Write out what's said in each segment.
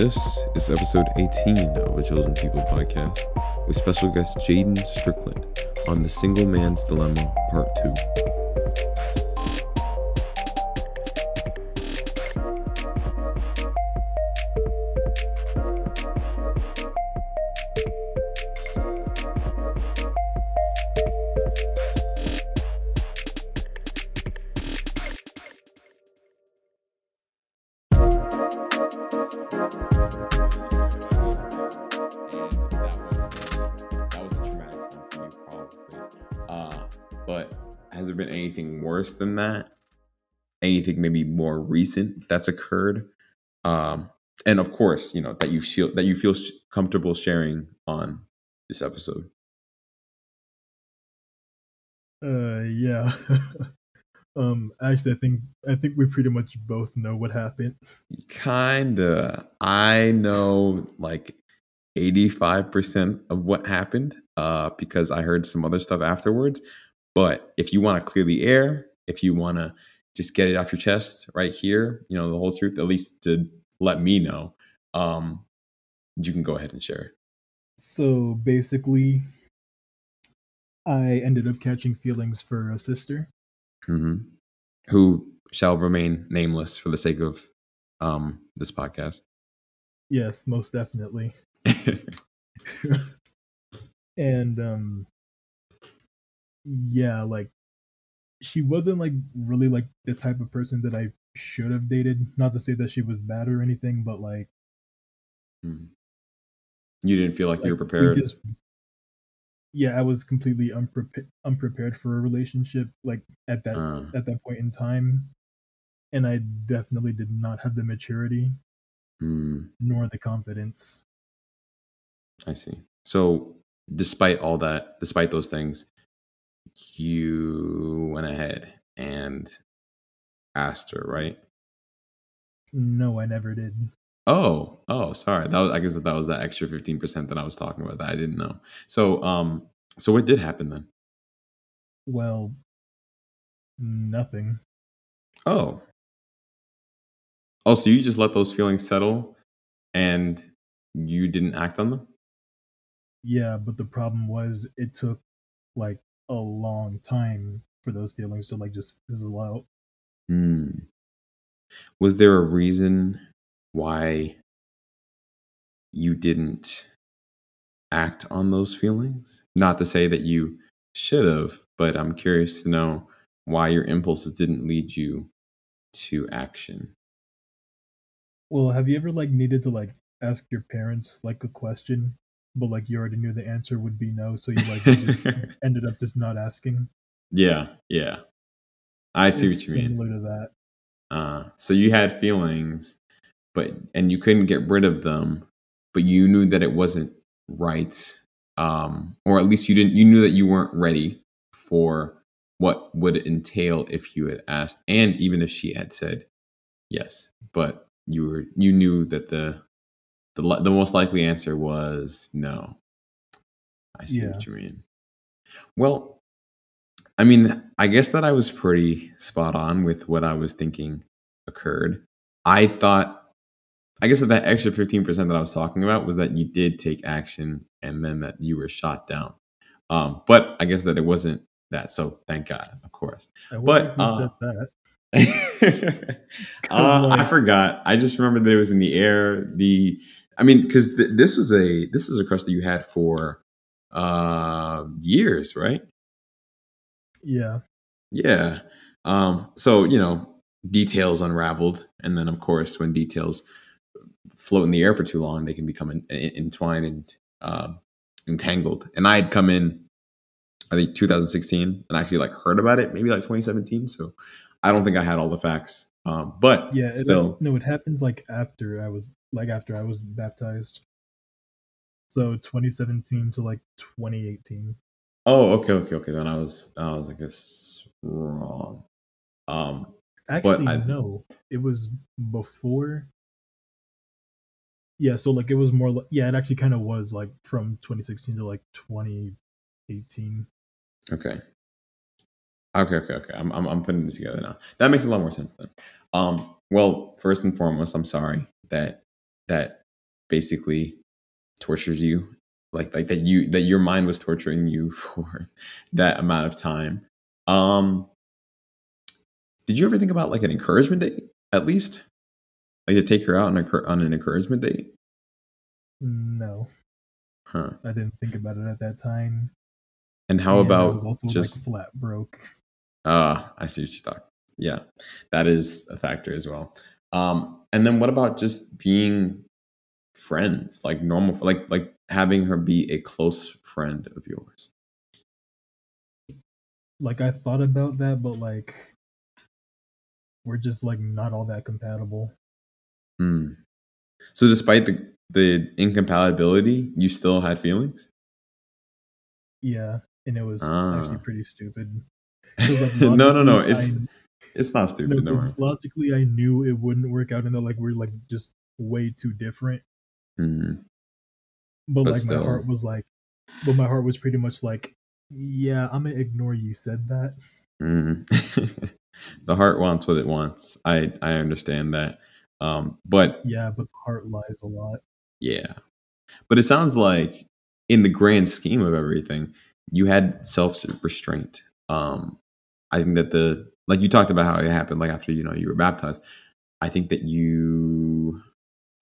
This is episode 18 of a Chosen People podcast with special guest Jayden Strickland on The Single Man's Dilemma Part 2. Than that? Anything maybe more recent that's occurred? Um, and of course, you know that you feel that you feel sh- comfortable sharing on this episode. Uh, yeah. um, actually, I think I think we pretty much both know what happened. Kinda. I know like eighty five percent of what happened. Uh, because I heard some other stuff afterwards. But if you want to clear the air, if you want to just get it off your chest right here, you know, the whole truth, at least to let me know, um, you can go ahead and share. So basically, I ended up catching feelings for a sister. hmm Who shall remain nameless for the sake of um, this podcast. Yes, most definitely. and um, yeah, like she wasn't like really like the type of person that I should have dated. Not to say that she was bad or anything, but like Mhm. You didn't feel like, you were like, we prepared. just- yeah, I was completely unprepared unprepared for a relationship like at that Uh. at that point in time, and I definitely did not have the maturity Mm, nor the confidence. I see. So, despite all that, despite those things, you went ahead and asked her, right? No, I never did. Oh, oh, sorry. That was, I guess that was that extra fifteen percent that I was talking about that I didn't know. So, um, so what did happen then? Well, nothing. Oh, oh, so you just let those feelings settle, and you didn't act on them. Yeah, but the problem was it took like a long time for those feelings to like just fizzle out. Hmm. Was there a reason why you didn't act on those feelings? Not to say that you should have, but I'm curious to know why your impulses didn't lead you to action. Well, have you ever like needed to like ask your parents like a question, but like you already knew the answer would be no, so you like just ended up just not asking? yeah, yeah. I see It's what you mean. Similar to that. Uh, so you had feelings, but and you couldn't get rid of them, but you knew that it wasn't right, um, or at least you didn't. You knew that you weren't ready for what would entail if you had asked, and even if she had said yes, but you were you knew that the the the most likely answer was no. I see what you mean. Well, I mean, I guess that I was pretty spot on with what I was thinking occurred. I thought, I guess that that extra 15% that I was talking about was that you did take action and then that you were shot down. Um, but I guess that it wasn't that. So thank God, of course. But, uh, said that. uh, I forgot. I just remember that it was in the air. The, I mean, because th- this was a this was a crush that you had for uh years, right? Yeah. Yeah. Um, so, you know, details unraveled. And then, of course, when details float in the air for too long, they can become en- en- entwined and uh, entangled. And I had come in, I think, 2016 and actually like heard about it, maybe like 2017. So I don't think I had all the facts. Um, but Yeah. It, still, no, it happened like after I was like after I was baptized. So 2017 to like 2018. oh, okay, okay, okay. Then I was, I was, I guess, wrong. Um, Actually, I- no. It was before. Yeah, so like it was more like yeah, it actually kind of was like from 2016 to like 2018. Okay. Okay, okay, okay. I'm, I'm, I'm putting this together now. That makes a lot more sense then. Um, well, first and foremost, I'm sorry that that basically tortured you like like that you that your mind was torturing you for that amount of time um did you ever think about like an encouragement date at least like to take her out on, a, on an encouragement date No, huh I didn't think about it at that time. and how And I about was also just like flat broke. Ah, I see what you thought. Yeah, that is a factor as well. Um, and then what about just being friends, like normal, like like having her be a close friend of yours? Like I thought about that, but like we're just like not all that compatible. Hmm. So despite the the incompatibility, you still had feelings. Yeah, and it was Ah. actually pretty stupid. no, no, no. It's I- it's not stupid. 'cause logically I knew it wouldn't work out, and that like we're like just way too different. Mhm. But, But like still. my heart was like, but my heart was pretty much like, yeah, I'm gonna ignore you said that. Mm. the heart wants what it wants. I I understand that. Um, but Yeah, but the heart lies a lot. Yeah. But it sounds like in the grand scheme of everything, you had self restraint. Um, I think that the like you talked about how it happened like after you know you were baptized. I think that you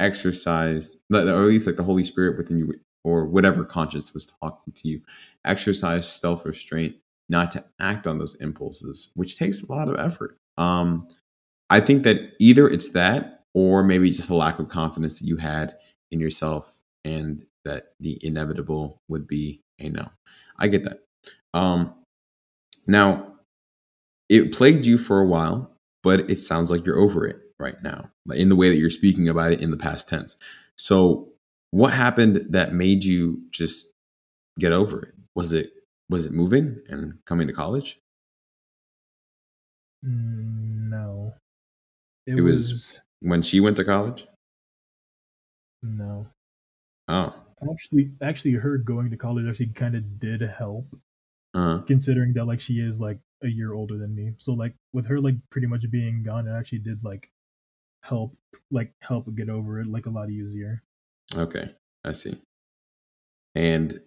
exercised or at least like the Holy Spirit within you or whatever conscience was talking to you, exercised self restraint not to act on those impulses, which takes a lot of effort. Um, I think that either it's that or maybe just a lack of confidence that you had in yourself and that the inevitable would be a no. I get that. Um, now, it plagued you for a while, but it sounds like you're over it right now, in the way that you're speaking about it in the past tense. So, what happened that made you just get over it? Was it was it moving and coming to college? Mm, No, it, It was- was, When she went to college? no. Oh, Actually, actually, her going to college actually kind of did help, uh, considering that like she is like a year older than me. So like with her like pretty much being gone, it actually did like help like help get over it like a lot easier. okay, I see. And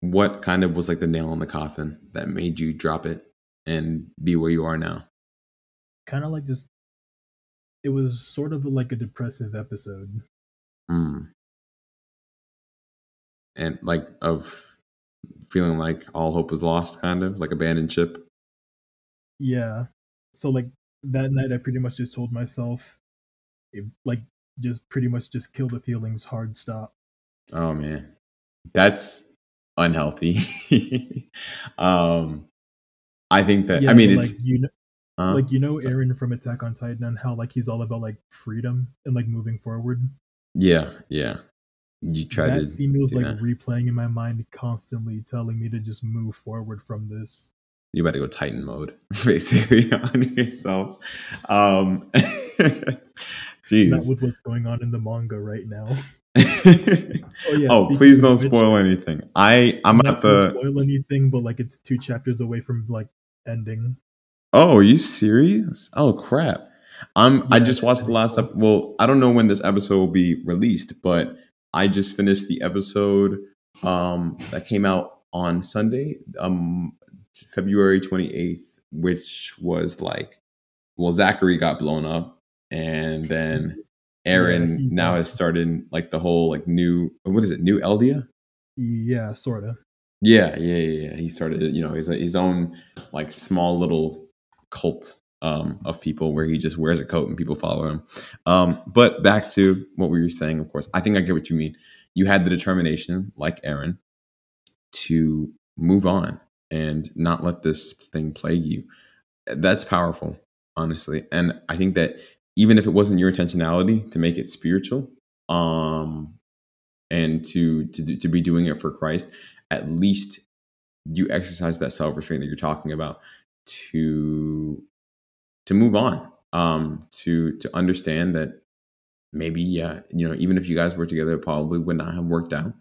what kind of was like the nail in the coffin that made you drop it and be where you are now? Kind of like just it was sort of like a depressive episode. Mm. And like of feeling like all hope was lost, kind of like abandoned ship. Yeah. So like that night I pretty much just told myself if like just pretty much just kill the feelings hard stop. Oh man, that's unhealthy. um, I think that. Yeah, I mean, like you know uh, like you know sorry. Eren from Attack on Titan and how like he's all about like freedom and like moving forward. yeah, yeah. You try that to was like that. replaying in my mind constantly telling me to just move forward from this. You better go Titan mode, basically on yourself. Um, Not with what's going on in the manga right now. oh, yeah, oh please don't which- spoil anything. I I'm not at the. spoil anything, but like it's two chapters away from like ending. Oh, are you serious? Oh crap. I'm I just watched the last cool. ep- well, I don't know when this episode will be released, but I just finished the episode um that came out on Sunday, um February 28th, which was like well, Zackly got blown up and then Eren Yeah, now has started like the whole like new what is it, new Eldia? Yeah, sorta. Yeah, yeah, yeah, yeah. He started, you know, his his own like small little cult um, of people where he just wears a coat and people follow him. Um, but back to what we were saying, of course, I think I get what you mean. You had the determination, like Eren, to move on and not let this thing plague you. That's powerful, honestly. And I think that even if it wasn't your intentionality to make it spiritual, um, and to to do, to be doing it for Christ, at least you exercise that self restraint that you're talking about to to move on, um, to to understand that maybe yeah, you know, even if you guys were together, it probably would not have worked out.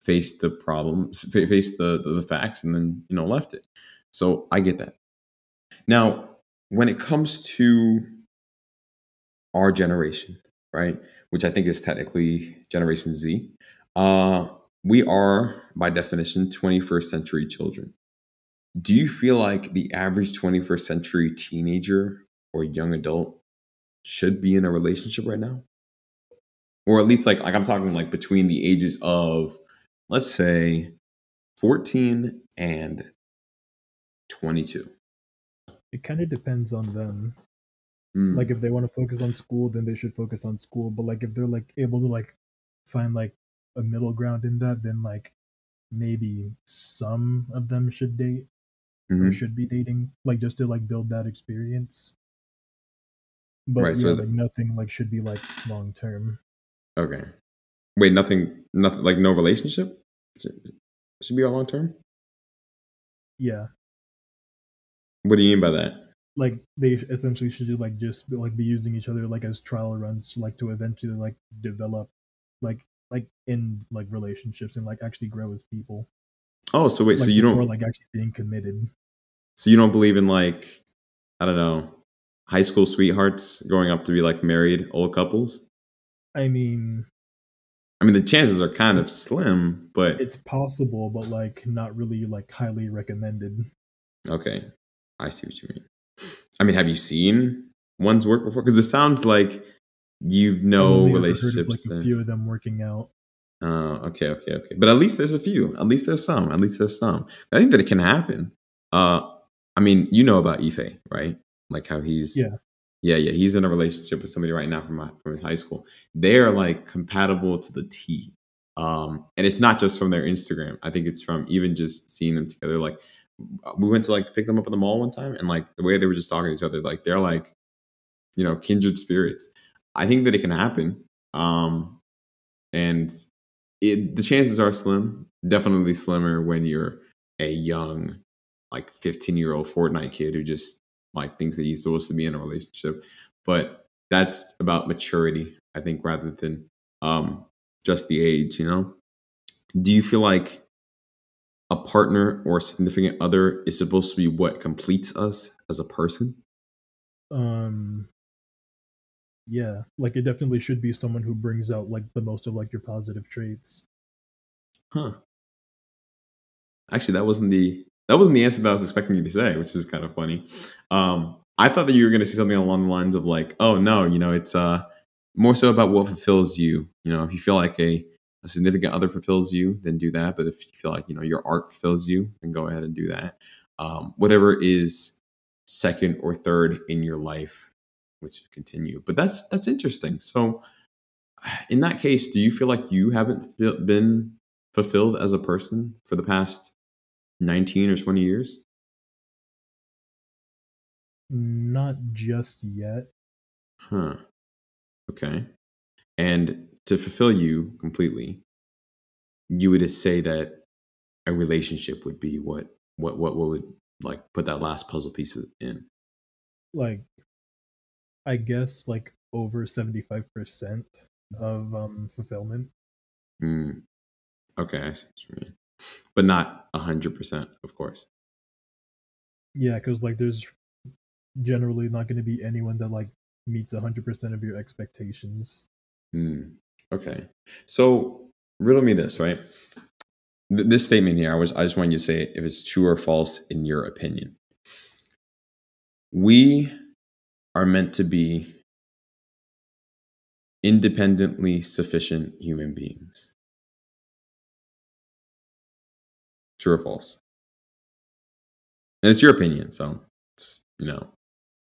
Face the problem, fa- face the, the the facts, and then you know left it. So I get that. Now, when it comes to our generation, right? which I think is technically Generation Z. Uh, we are, by definition, 21st century children. Do you feel like the average 21st century teenager or young adult should be in a relationship right now? Or at least like like I'm talking like between the ages of let's say 14 and 22. It kind of depends on them. Mm, Like if they want to focus on school, then they should focus on school. But like if they're like able to like find like a middle ground in that, then like maybe some of them should date or mhm. should be dating, like just to like build that experience. But Right, yeah, so like nothing like should be like long term. okay. Wait, nothing nothing like no relationship? Should, be a long term? Yeah, What do you mean by that? like they essentially should like just like be using each other like as trial runs, like to eventually like develop, like like in like relationships and like actually grow as people. Oh, so wait, like so you before, don't like actually being committed. so you don't believe in like I don't know, high school sweethearts growing up to be like married old couples? I mean, I mean, the chances are kind of slim, but it's possible, but like not really like highly recommended. okay, I see what you mean. I mean, have you seen one's work before? Because it sounds like you've I've no heard of, relationships. like a few of them working out. Oh, okay, okay, okay. But at least there's a few. At least there's some. At least there's some. I think that it can happen. Uh, I mean, you know about Ife, right? Like how he's Yeah. Yeah, yeah. He's in a relationship with somebody right now from my, from his high school. They're like compatible to the T. Um, and it's not just from their Instagram. I think it's from even just seeing them together. Like we went to like pick them up at the mall one time, and like the way they were just talking to each other, like they're like, you know, kindred spirits. I think that it can happen. Um, and it, the chances are slim, definitely slimmer when you're a young, like 15 year old Fortnite kid who just like things that he's supposed to be in a relationship. But that's about maturity, I think, rather than um, just the age, you know? Do you feel like a partner or a significant other is supposed to be what completes us as a person? Um, yeah, like it definitely should be someone who brings out like the most of like your positive traits. Huh. Actually, that wasn't the that wasn't the answer that I was expecting you to say, which is kind of funny. Um, I thought that you were going to say something along the lines of like, "Oh no, you know, it's uh more so about what fulfills you. You know, if you feel like a a significant other fulfills you, then do that. But if you feel like you know your art fulfills you, then go ahead and do that. Um, whatever is second or third in your life, which continue. But that's that's interesting. So, in that case, do you feel like you haven't been fulfilled as a person for the past 19 or 20 years? Not just yet. Huh. Okay. And to fulfill you completely, you would say that a relationship would be what what what what would like put that last puzzle piece in. Like, I guess like over seventy five percent of um fulfillment. Mm. Okay, I see what you mean. But not hundred percent, of course. Yeah, because like there's generally not going to be anyone that like meets hundred percent of your expectations. Hmm. Okay. So riddle me this, right? Th- this statement here, I was I just want you to say if it's true or false in your opinion. We are meant to be independently sufficient human beings. True or false? And it's your opinion, so it's, you know,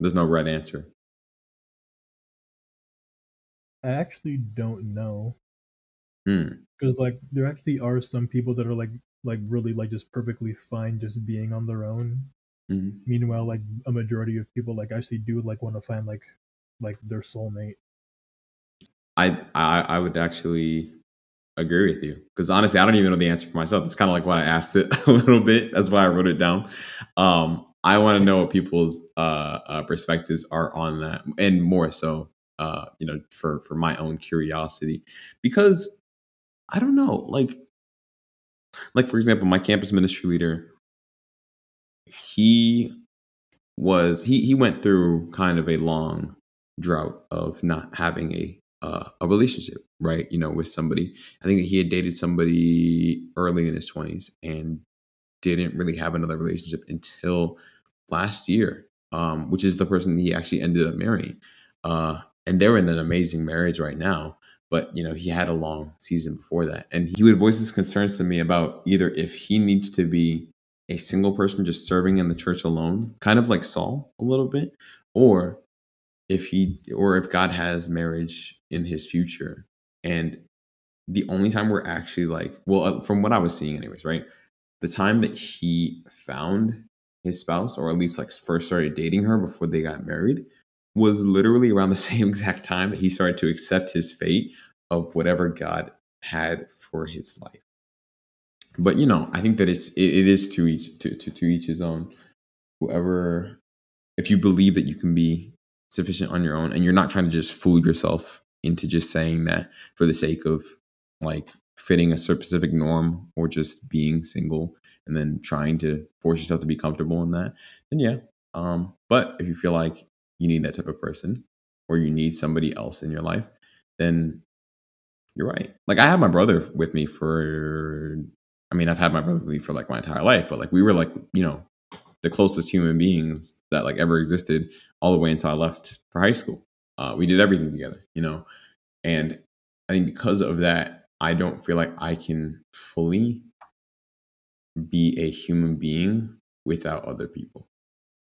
there's no right answer. I actually don't know Hmm. because like there actually are some people that are like like really like just perfectly fine just being on their own. Mhm. Meanwhile, like a majority of people like actually do like want to find like like their soulmate. I, I I would actually agree with you because honestly, I don't even know the answer for myself. It's kind of like why I asked it a little bit. That's why I wrote it down. Um, I want to know what people's uh, uh, perspectives are on that, and more so, uh, you know, for for my own curiosity, because I don't know, like, like for example, my campus ministry leader, he was he he went through kind of a long drought of not having a uh, a relationship, right? You know, with somebody. I think he had dated somebody early in his 20s and didn't really have another relationship until last year, um, which is the person he actually ended up marrying. Uh, and they're in an amazing marriage right now. But you know, he had a long season before that, and he would voice his concerns to me about either if he needs to be a single person just serving in the church alone, kind of like Saul a little bit, or if he or if God has marriage in his future. And the only time we're actually like, well, uh, from what I was seeing, anyways, right? The time that he found his spouse, or at least like first started dating her before they got married, was literally around the same exact time that he started to accept his fate of whatever God had for his life. But you know, I think that it's it, it is to each to, to to each his own. Whoever, if you believe that you can be sufficient on your own and you're not trying to just fool yourself into just saying that for the sake of like fitting a specific norm or just being single and then trying to force yourself to be comfortable in that then yeah um but if you feel like you need that type of person or you need somebody else in your life then you're right. Like i have my brother with me for i mean i've had my brother with me for like my entire life but like we were like you know the closest human beings that like ever existed all the way until I left for high school. Uh, we did everything together, you know, and I think because of that, I don't feel like I can fully be a human being without other people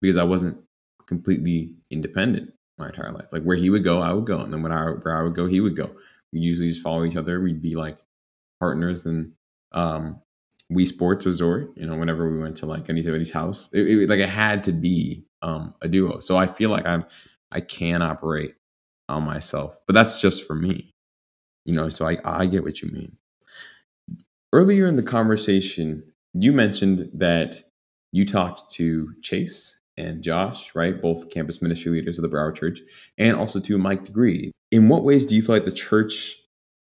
because I wasn't completely independent my entire life. Like where he would go, I would go, and then when I where I would go, he would go. We usually just follow each other. We'd be like partners, and um, Wii Sports Resort. You know, whenever we went to like anybody's house, it, it, like it had to be um, a duo. So I feel like I'm I can operate on myself, but that's just for me. You know, so I I get what you mean. Earlier in the conversation, you mentioned that you talked to Chase and Josh, right? Both campus ministry leaders of the Broward Church, and also to Mike Degree. In what ways do you feel like the church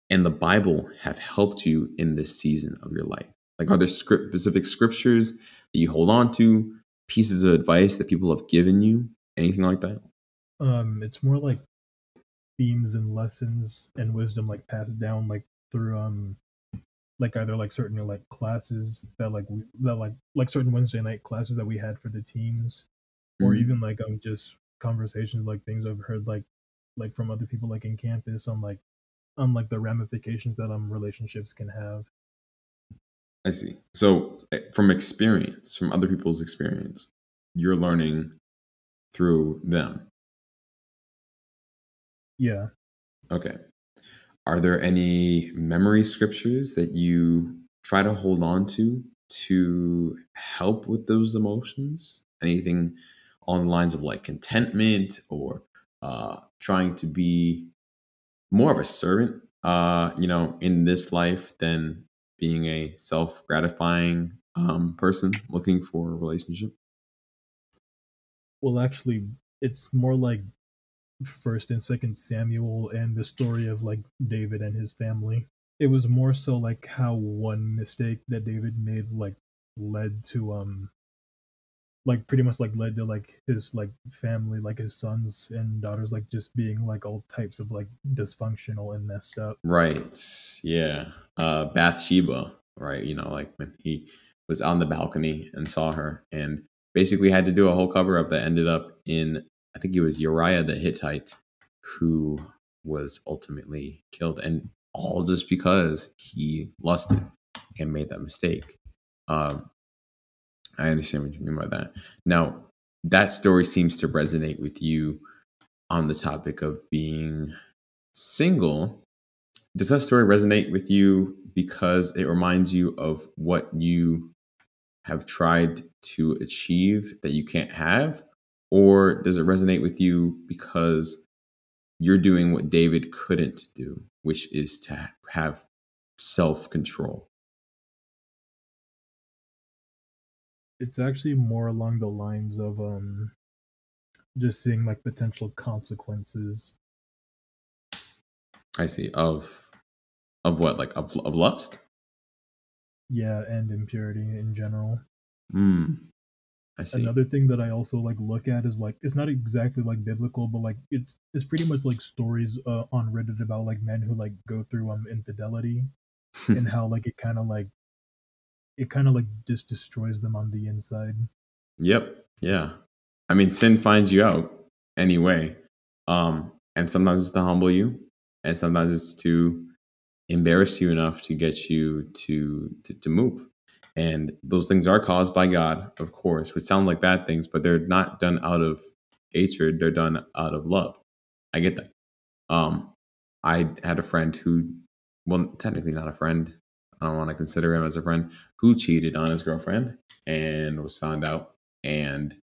and the Bible have helped you in this season of your life? Like, are there script, specific scriptures that you hold on to, pieces of advice that people have given you, anything like that? Um, it's more like themes and lessons and wisdom like passed down like through um like either like certain like classes that like we, that like like certain Wednesday night classes that we had for the teams, mm-hmm. or even like um just conversations like things I've heard like like from other people like in campus on like on like the ramifications that um relationships can have. I see. So, eh, from experience, from other people's experience, you're learning through them. Yeah. Okay. Are there any memory scriptures that you try to hold on to to help with those emotions? Anything on the lines of like contentment or uh, trying to be more of a servant, uh, you know, in this life than being a self gratifying um, person looking for a relationship? Well, actually, it's more like first and second Samuel and the story of like David and his family. It was more so like how one mistake that David made like led to um like pretty much like led to like his like family like his sons and daughters like just being like all types of like dysfunctional and messed up. Right. Yeah. Uh bathsheba right you know like when he was on the balcony and saw her and basically had to do a whole cover up that ended up in i think it was uriah the hittite who was ultimately killed and all just because he lusted and made that mistake. Um I understand what you mean by that. Now, that story seems to resonate with you on the topic of being single. Does that story resonate with you because it reminds you of what you have tried to achieve that you can't have? Or does it resonate with you because you're doing what David couldn't do, which is to have self control? It's actually more along the lines of um just seeing like potential consequences. I see. Of of what? Like of, of lust? Yeah and impurity in general. Mm, I see. another thing that I also like look at is like it's not exactly like biblical, but like it's it's pretty much like stories uh, on Reddit about like men who like go through um infidelity and how like it kind of like it kind of like just destroys them on the inside. Yep. Yeah. I mean, sin finds you out anyway. Um, and sometimes it's to humble you, and sometimes it's to embarrass you enough to get you to to, to move. And those things are caused by God, of course, which sound like bad things, but they're not done out of hatred. They're done out of love. I get that. Um, I had a friend who, well, technically not a friend. I don't want to consider him as a friend who cheated on his girlfriend and was found out. And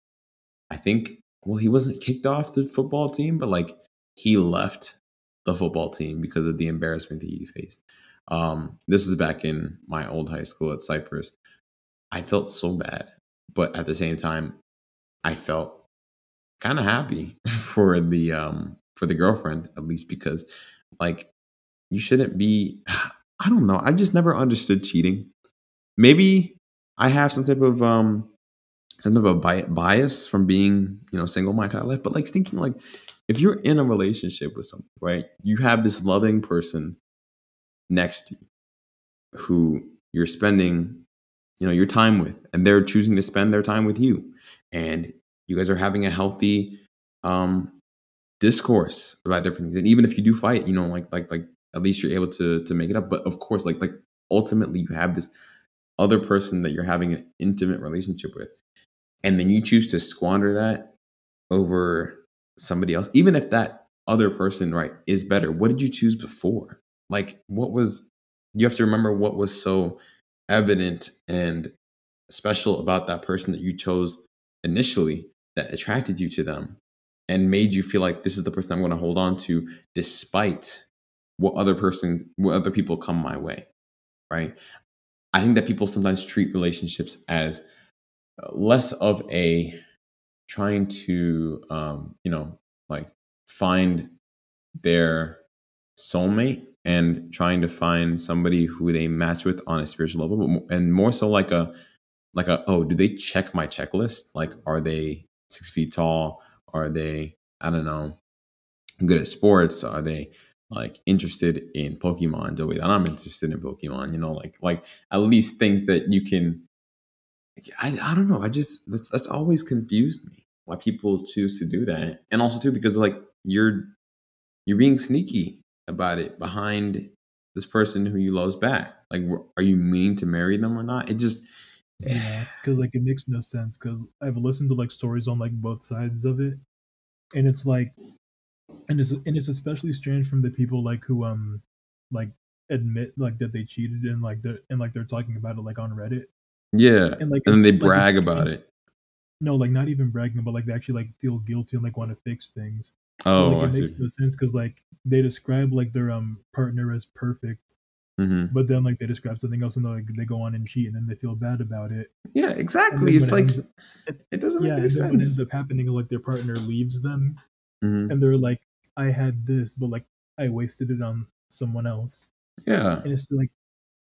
I think, well, he wasn't kicked off the football team, but like he left the football team because of the embarrassment that he faced. Um, this was back in my old high school at Cypress. I felt so bad, but at the same time, I felt kind of happy for the um for the girlfriend at least because like you shouldn't be I don't know. I just never understood cheating. Maybe I have some type of um some type of bias from being, you know, single my entire life, but like thinking like if you're in a relationship with someone, right? You have this loving person next to you who you're spending, you know, your time with, and they're choosing to spend their time with you. And you guys are having a healthy um discourse about different things. And even if you do fight, you know, like like like at least you're able to to make it up. But of course, like like ultimately you have this other person that you're having an intimate relationship with. And then you choose to squander that over somebody else, even if that other person, right, is better. What did you choose before? Like, what was, you have to remember what was so evident and special about that person that you chose initially that attracted you to them and made you feel like this is the person I'm going to hold on to despite what other person, what other people come my way, right? I think that people sometimes treat relationships as less of a trying to um, you know like find their soulmate and trying to find somebody who they match with on a spiritual level and more so like a like a oh do they check my checklist? Like are they six feet tall? Are they i don't know good at sports? Are they like interested in pokemon the way that i'm interested in pokemon you know like like at least things that you can I, I don't know. I just that's that's always confused me why people choose to do that, and also too because like you're you're being sneaky about it behind this person who you love's back. Like, are you meaning to marry them or not? It just yeah, because like it makes no sense. Because I've listened to like stories on like both sides of it, and it's like, and it's and it's especially strange from the people like who um like admit like that they cheated and like the and like they're talking about it like on Reddit yeah. And like and then they brag about it. No, like not even bragging, but like they actually like feel guilty and like want to fix things. Oh, but, like, it I makes see. no sense because like they describe like their um partner as perfect, mm-hmm. but then like they describe something else and like they go on and cheat and then they feel bad about it. Yeah, exactly. It's like ends, it doesn't yeah, make sense. what ends up happening like their partner leaves them, mm-hmm. and they're like, "I had this, but like I wasted it on someone else." Yeah, and it's like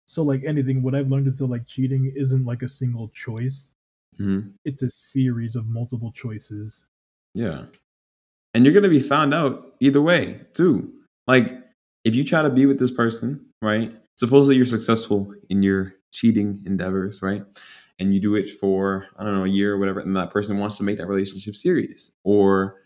so like anything what i've learned is that like cheating isn't like a single choice mm-hmm. it's a series of multiple choices yeah and you're gonna be found out either way too like if you try to be with this person right supposedly you're successful in your cheating endeavors right and you do it for i don't know a year or whatever and that person wants to make that relationship serious or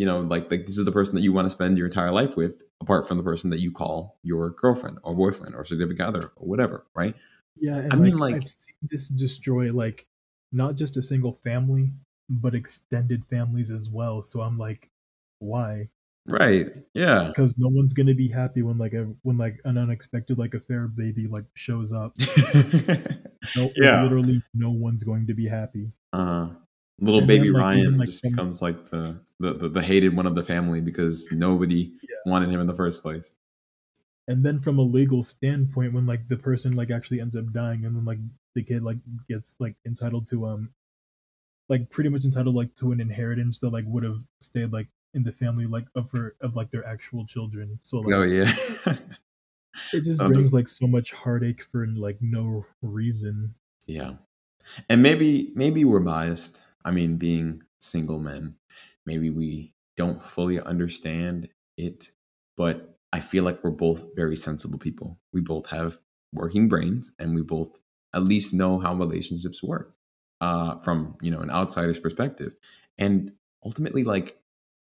you know, like like this is the person that you want to spend your entire life with, apart from the person that you call your girlfriend or boyfriend or significant other or whatever, right? Yeah, I mean, like I've seen this destroy like not just a single family, but extended families as well. So I'm like, why? Right. Yeah. Because no one's gonna be happy when like a when like an unexpected like affair baby like shows up. no, yeah. literally, no one's going to be happy. Uh, little And baby then, like, Ryan even, like, just from- becomes like the, the, the, the hated one of the family because nobody Yeah. wanted him in the first place. and then from a legal standpoint when like the person like actually ends up dying and then like the kid like gets like entitled to um like pretty much entitled like to an inheritance that like would have stayed like in the family like of for of like their actual children so like Oh yeah. it just sounds- brings like so much heartache for like no reason yeah. And maybe maybe we're biased. I mean, being single men, maybe we don't fully understand it, but I feel like we're both very sensible people. We both have working brains and we both at least know how relationships work uh, from, you know, an outsider's perspective. And ultimately like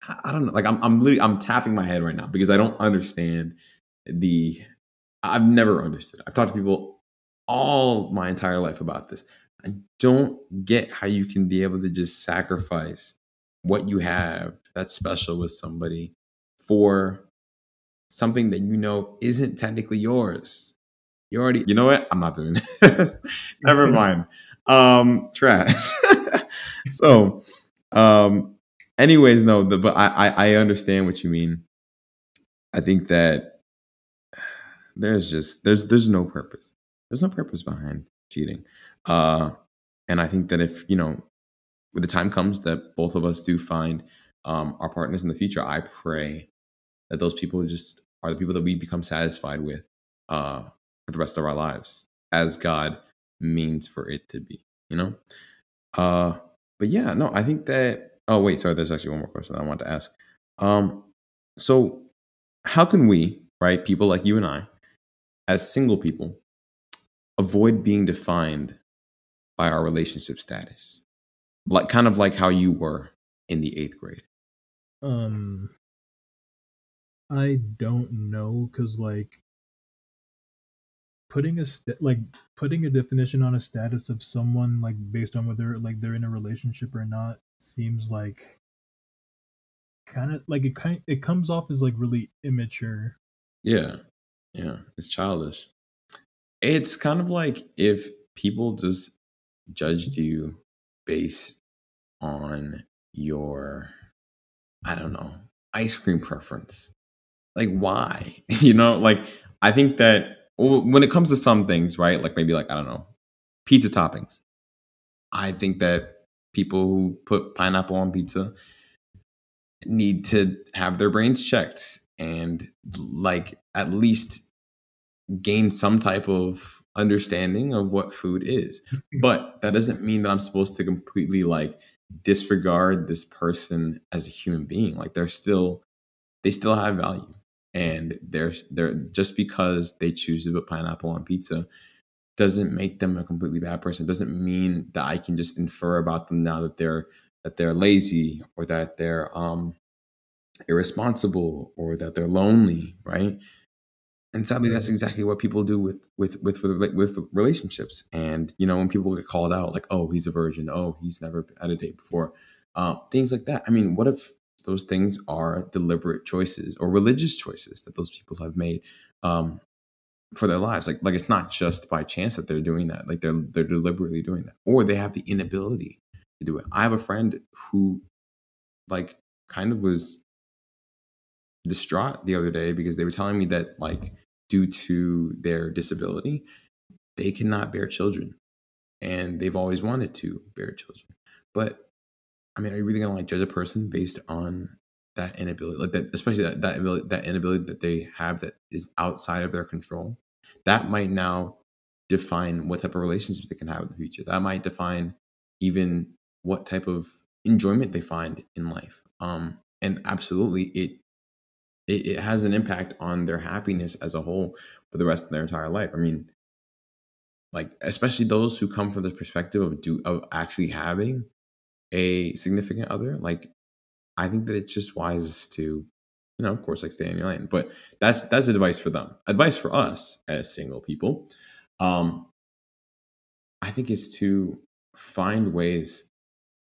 I don't know, like I'm I'm literally I'm tapping my head right now because I don't understand the I've never understood. I've talked to people all my entire life about this. I don't get how you can be able to just sacrifice what you have that's special with somebody for something that you know isn't technically yours. You already, you know what? I'm not doing this. Never mind. Um, trash. so, um, anyways, no, the, but I, I, I understand what you mean. I think that there's just there's there's no purpose. There's no purpose behind cheating. Uh, and I think that if you know, when the time comes that both of us do find um, our partners in the future, I pray that those people just are the people that we become satisfied with uh, for the rest of our lives, as God means for it to be. You know. Uh, but yeah, no, I think that Oh wait, sorry. There's actually one more question I want to ask. Um, so how can we, right, people like you and I, as single people, avoid being defined by our relationship status, like kind of like how you were in the eighth grade? Um, I don't know because like putting a st- like putting a definition on a status of someone like based on whether like they're in a relationship or not seems like kind of like it kind it comes off as like really immature. Yeah. Yeah, it's childish. It's kind of like if people just judged you based on your I don't know, ice cream preference. Like why? you know, like I think that when it comes to some things, right? Like maybe like I don't know, pizza toppings. I think that people who put pineapple on pizza need to have their brains checked and like at least gain some type of understanding of what food is. But that doesn't mean that I'm supposed to completely like disregard this person as a human being. Like they're still they still have value. And they're they're just because they choose to put pineapple on pizza doesn't make them a completely bad person. It doesn't mean that I can just infer about them now that they're that they're lazy or that they're um irresponsible or that they're lonely, right? And sadly, that's exactly what people do with with with with, with relationships. And you know, when people get called out, like, "Oh, he's a virgin," "Oh, he's never had a date before," um, things like that. I mean, what if those things are deliberate choices or religious choices that those people have made um, for their lives. Like like it's not just by chance that they're doing that. Like they're they're deliberately doing that, or they have the inability to do it. I have a friend who, like, kind of was distraught the other day because they were telling me that like due to their disability, they cannot bear children, and they've always wanted to bear children. But I mean, are you really gonna like judge a person based on that inability, like that, especially that that, ability, that inability that they have that is outside of their control, that might now define what type of relationships they can have in the future. That might define even what type of enjoyment they find in life. Um, and absolutely, it, it it has an impact on their happiness as a whole for the rest of their entire life. I mean, like especially those who come from the perspective of do of actually having a significant other, like I think that it's just wisest to, you know, of course, like stay in your lane. But that's that's advice for them. Advice for us as single people, um, I think is to find ways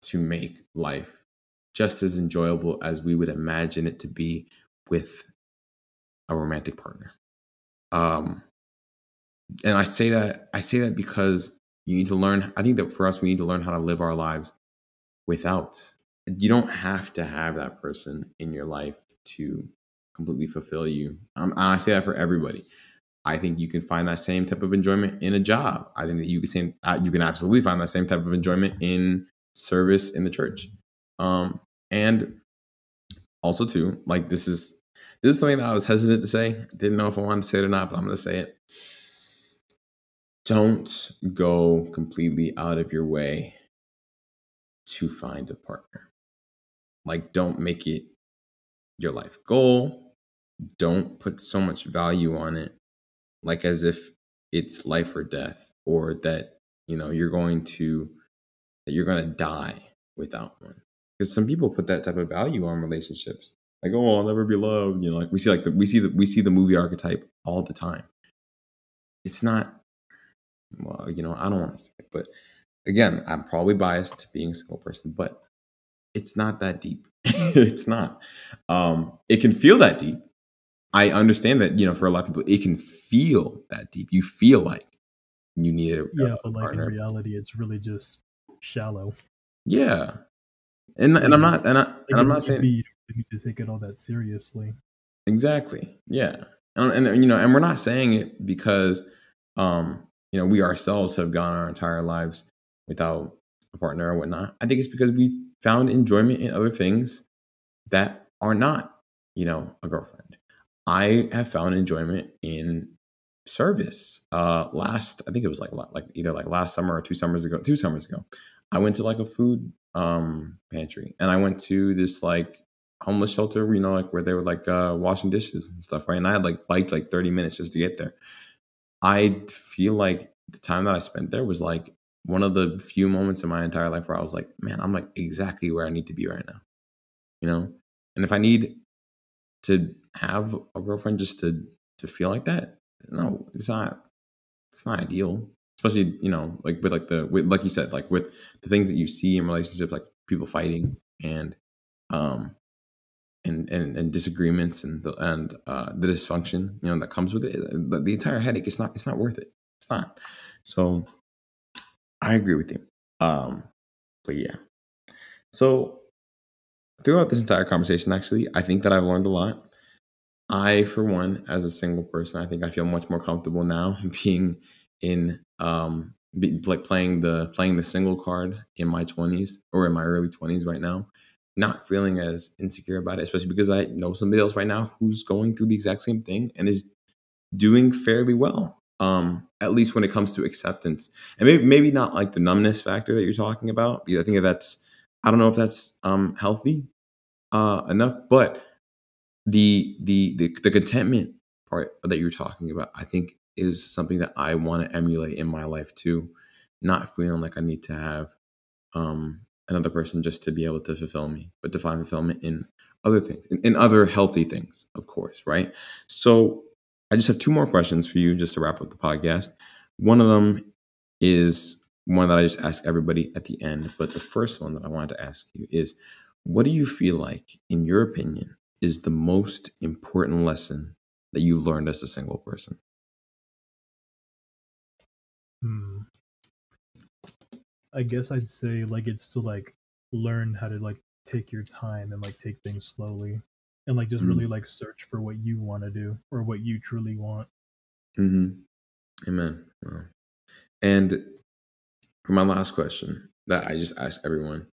to make life just as enjoyable as we would imagine it to be with a romantic partner. Um, and I say that I say that because you need to learn. I think that for us, we need to learn how to live our lives without you don't have to have that person in your life to completely fulfill you. Um, I say that for everybody. I think you can find that same type of enjoyment in a job. I think that you can same, uh, you can absolutely find that same type of enjoyment in service in the church. Um, and also too, like this is this is something that I was hesitant to say. Didn't know if I wanted to say it or not, but I'm to say it. don't go completely out of your way to find a partner. Like, don't make it your life goal. Don't put so much value on it, like as if it's life or death, or that, you know, you're going to, that you're going to die without one. Because some people put that type of value on relationships. Like, oh, I'll never be loved. You know, like we see, like the, we see the, we see the movie archetype all the time. It's not, well, you know, I don't want to say it, but again, I'm probably biased to being a single person, but it's not that deep. it's not. Um, it can feel that deep. I understand that, you know, for a lot of people, it can feel that deep. You feel like you need a Yeah, a but like partner. in reality, it's really just shallow. Yeah. And and I'm not and, I, and I'm not saying you need to take it all that seriously. Exactly. Yeah. And, and you know, and we're not saying it because um, you know, we ourselves have gone our entire lives without a partner or whatnot. I think it's because we've found enjoyment in other things that are not, you know, a girlfriend. I have found enjoyment in service. Uh last I think it was like like either like last summer or two summers ago, two summers ago. I went to like a food um pantry and I went to this like homeless shelter, you know, like where they were like uh, washing dishes and stuff, right? And I had like biked like 30 minutes just to get there. I feel like the time that I spent there was like one of the few moments in my entire life where I was like, man, I'm like exactly where I need to be right now, you know? And if I need to have a girlfriend just to to feel like that, no, it's not. It's not ideal, especially you know, like with like the with, like you said, like with the things that you see in relationships, like people fighting and um and and, and disagreements and the and uh, the dysfunction you know that comes with it. The, the entire headache. It's not. It's not worth it. It's not. So I agree with you. Um, but yeah. So throughout this entire conversation, actually, I think that I've learned a lot. I, for one, as a single person, I think I feel much more comfortable now being in um be, like playing the playing the single card in my 20s or in my early 20s right now not feeling as insecure about it, especially because I know somebody else right now who's going through the exact same thing and is doing fairly well. Um, at least when it comes to acceptance, and maybe maybe not like the numbness factor that you're talking about. Because I think that's I don't know if that's um healthy uh enough, but the the the, the contentment part that you're talking about, I think is something that I want to emulate in my life too. Not feeling like I need to have um another person just to be able to fulfill me, but to find fulfillment in other things, in, in other healthy things, of course, right? So I just have two more questions for you just to wrap up the podcast. One of them is one that I just ask everybody at the end, but the first one that I wanted to ask you is what do you feel like, in your opinion, is the most important lesson that you've learned as a single person? I guess I'd say like it's to like learn how to like take your time and like take things slowly and like just Mm. really like search for what you want to do or what you truly want. Mm-hmm. Amen. Wow. And for my last question that I just ask everyone,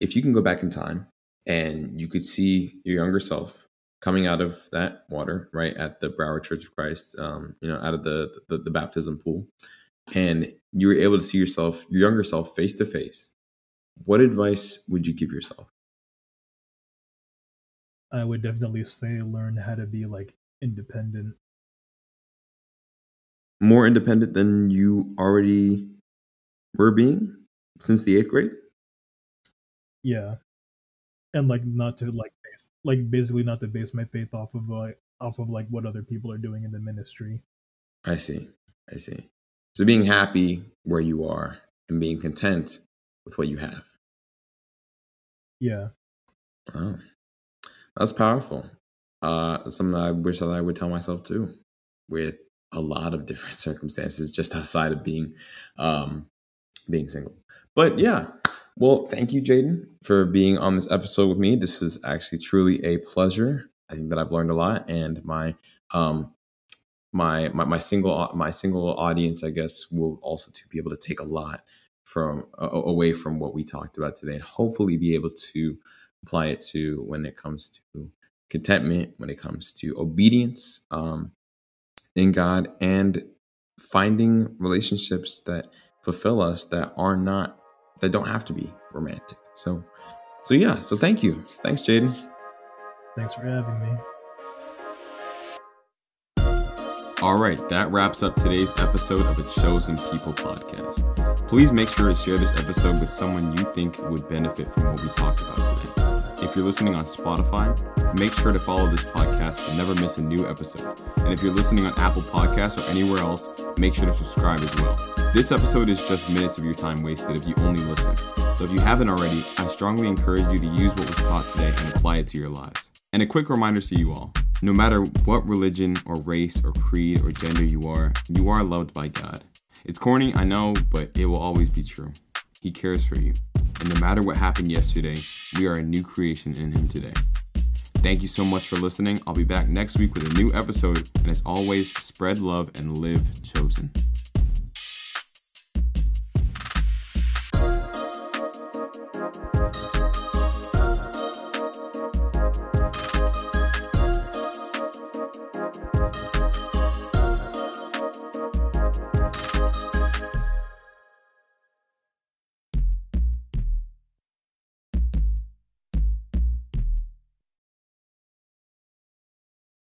if you can go back in time and you could see your younger self coming out of that water, right at the Broward Church of Christ, um, you know, out of the, the the baptism pool, and you were able to see yourself, your younger self, face to face, what advice would you give yourself? I would definitely say learn how to be like independent. More independent than you already were being since the eighth grade. Yeah. And like not to like like basically not to base my faith off of like off of like what other people are doing in the ministry. I see. I see. So being happy where you are and being content with what you have. Yeah. Wow. That's powerful. Uh, something that I wish that I would tell myself too, with a lot of different circumstances just outside of being um, being single. But yeah, well, thank you, Jayden, for being on this episode with me. This was actually truly a pleasure. I think that I've learned a lot, and my um, my my my single my single audience, I guess, will also to be able to take a lot from uh, away from what we talked about today, and hopefully be able to apply it to when it comes to contentment, when it comes to obedience um, in God, and finding relationships that fulfill us that are not that don't have to be romantic. So so yeah, so thank you. Thanks, Jayden. Thanks for having me. All right, that wraps up today's episode of the Chosen People podcast. Please make sure to share this episode with someone you think would benefit from what we talked about today. If you're listening on Spotify, make sure to follow this podcast and never miss a new episode. And if you're listening on Apple Podcasts or anywhere else, make sure to subscribe as well. This episode is just minutes of your time wasted if you only listen. So if you haven't already, I strongly encourage you to use what was taught today and apply it to your lives. And a quick reminder to you all no matter what religion or race or creed or gender you are, you are loved by God. It's corny, I know, but it will always be true. He cares for you. And no matter what happened yesterday, we are a new creation in Him today. Thank you so much for listening. I'll be back next week with a new episode. And as always, spread love and live chosen.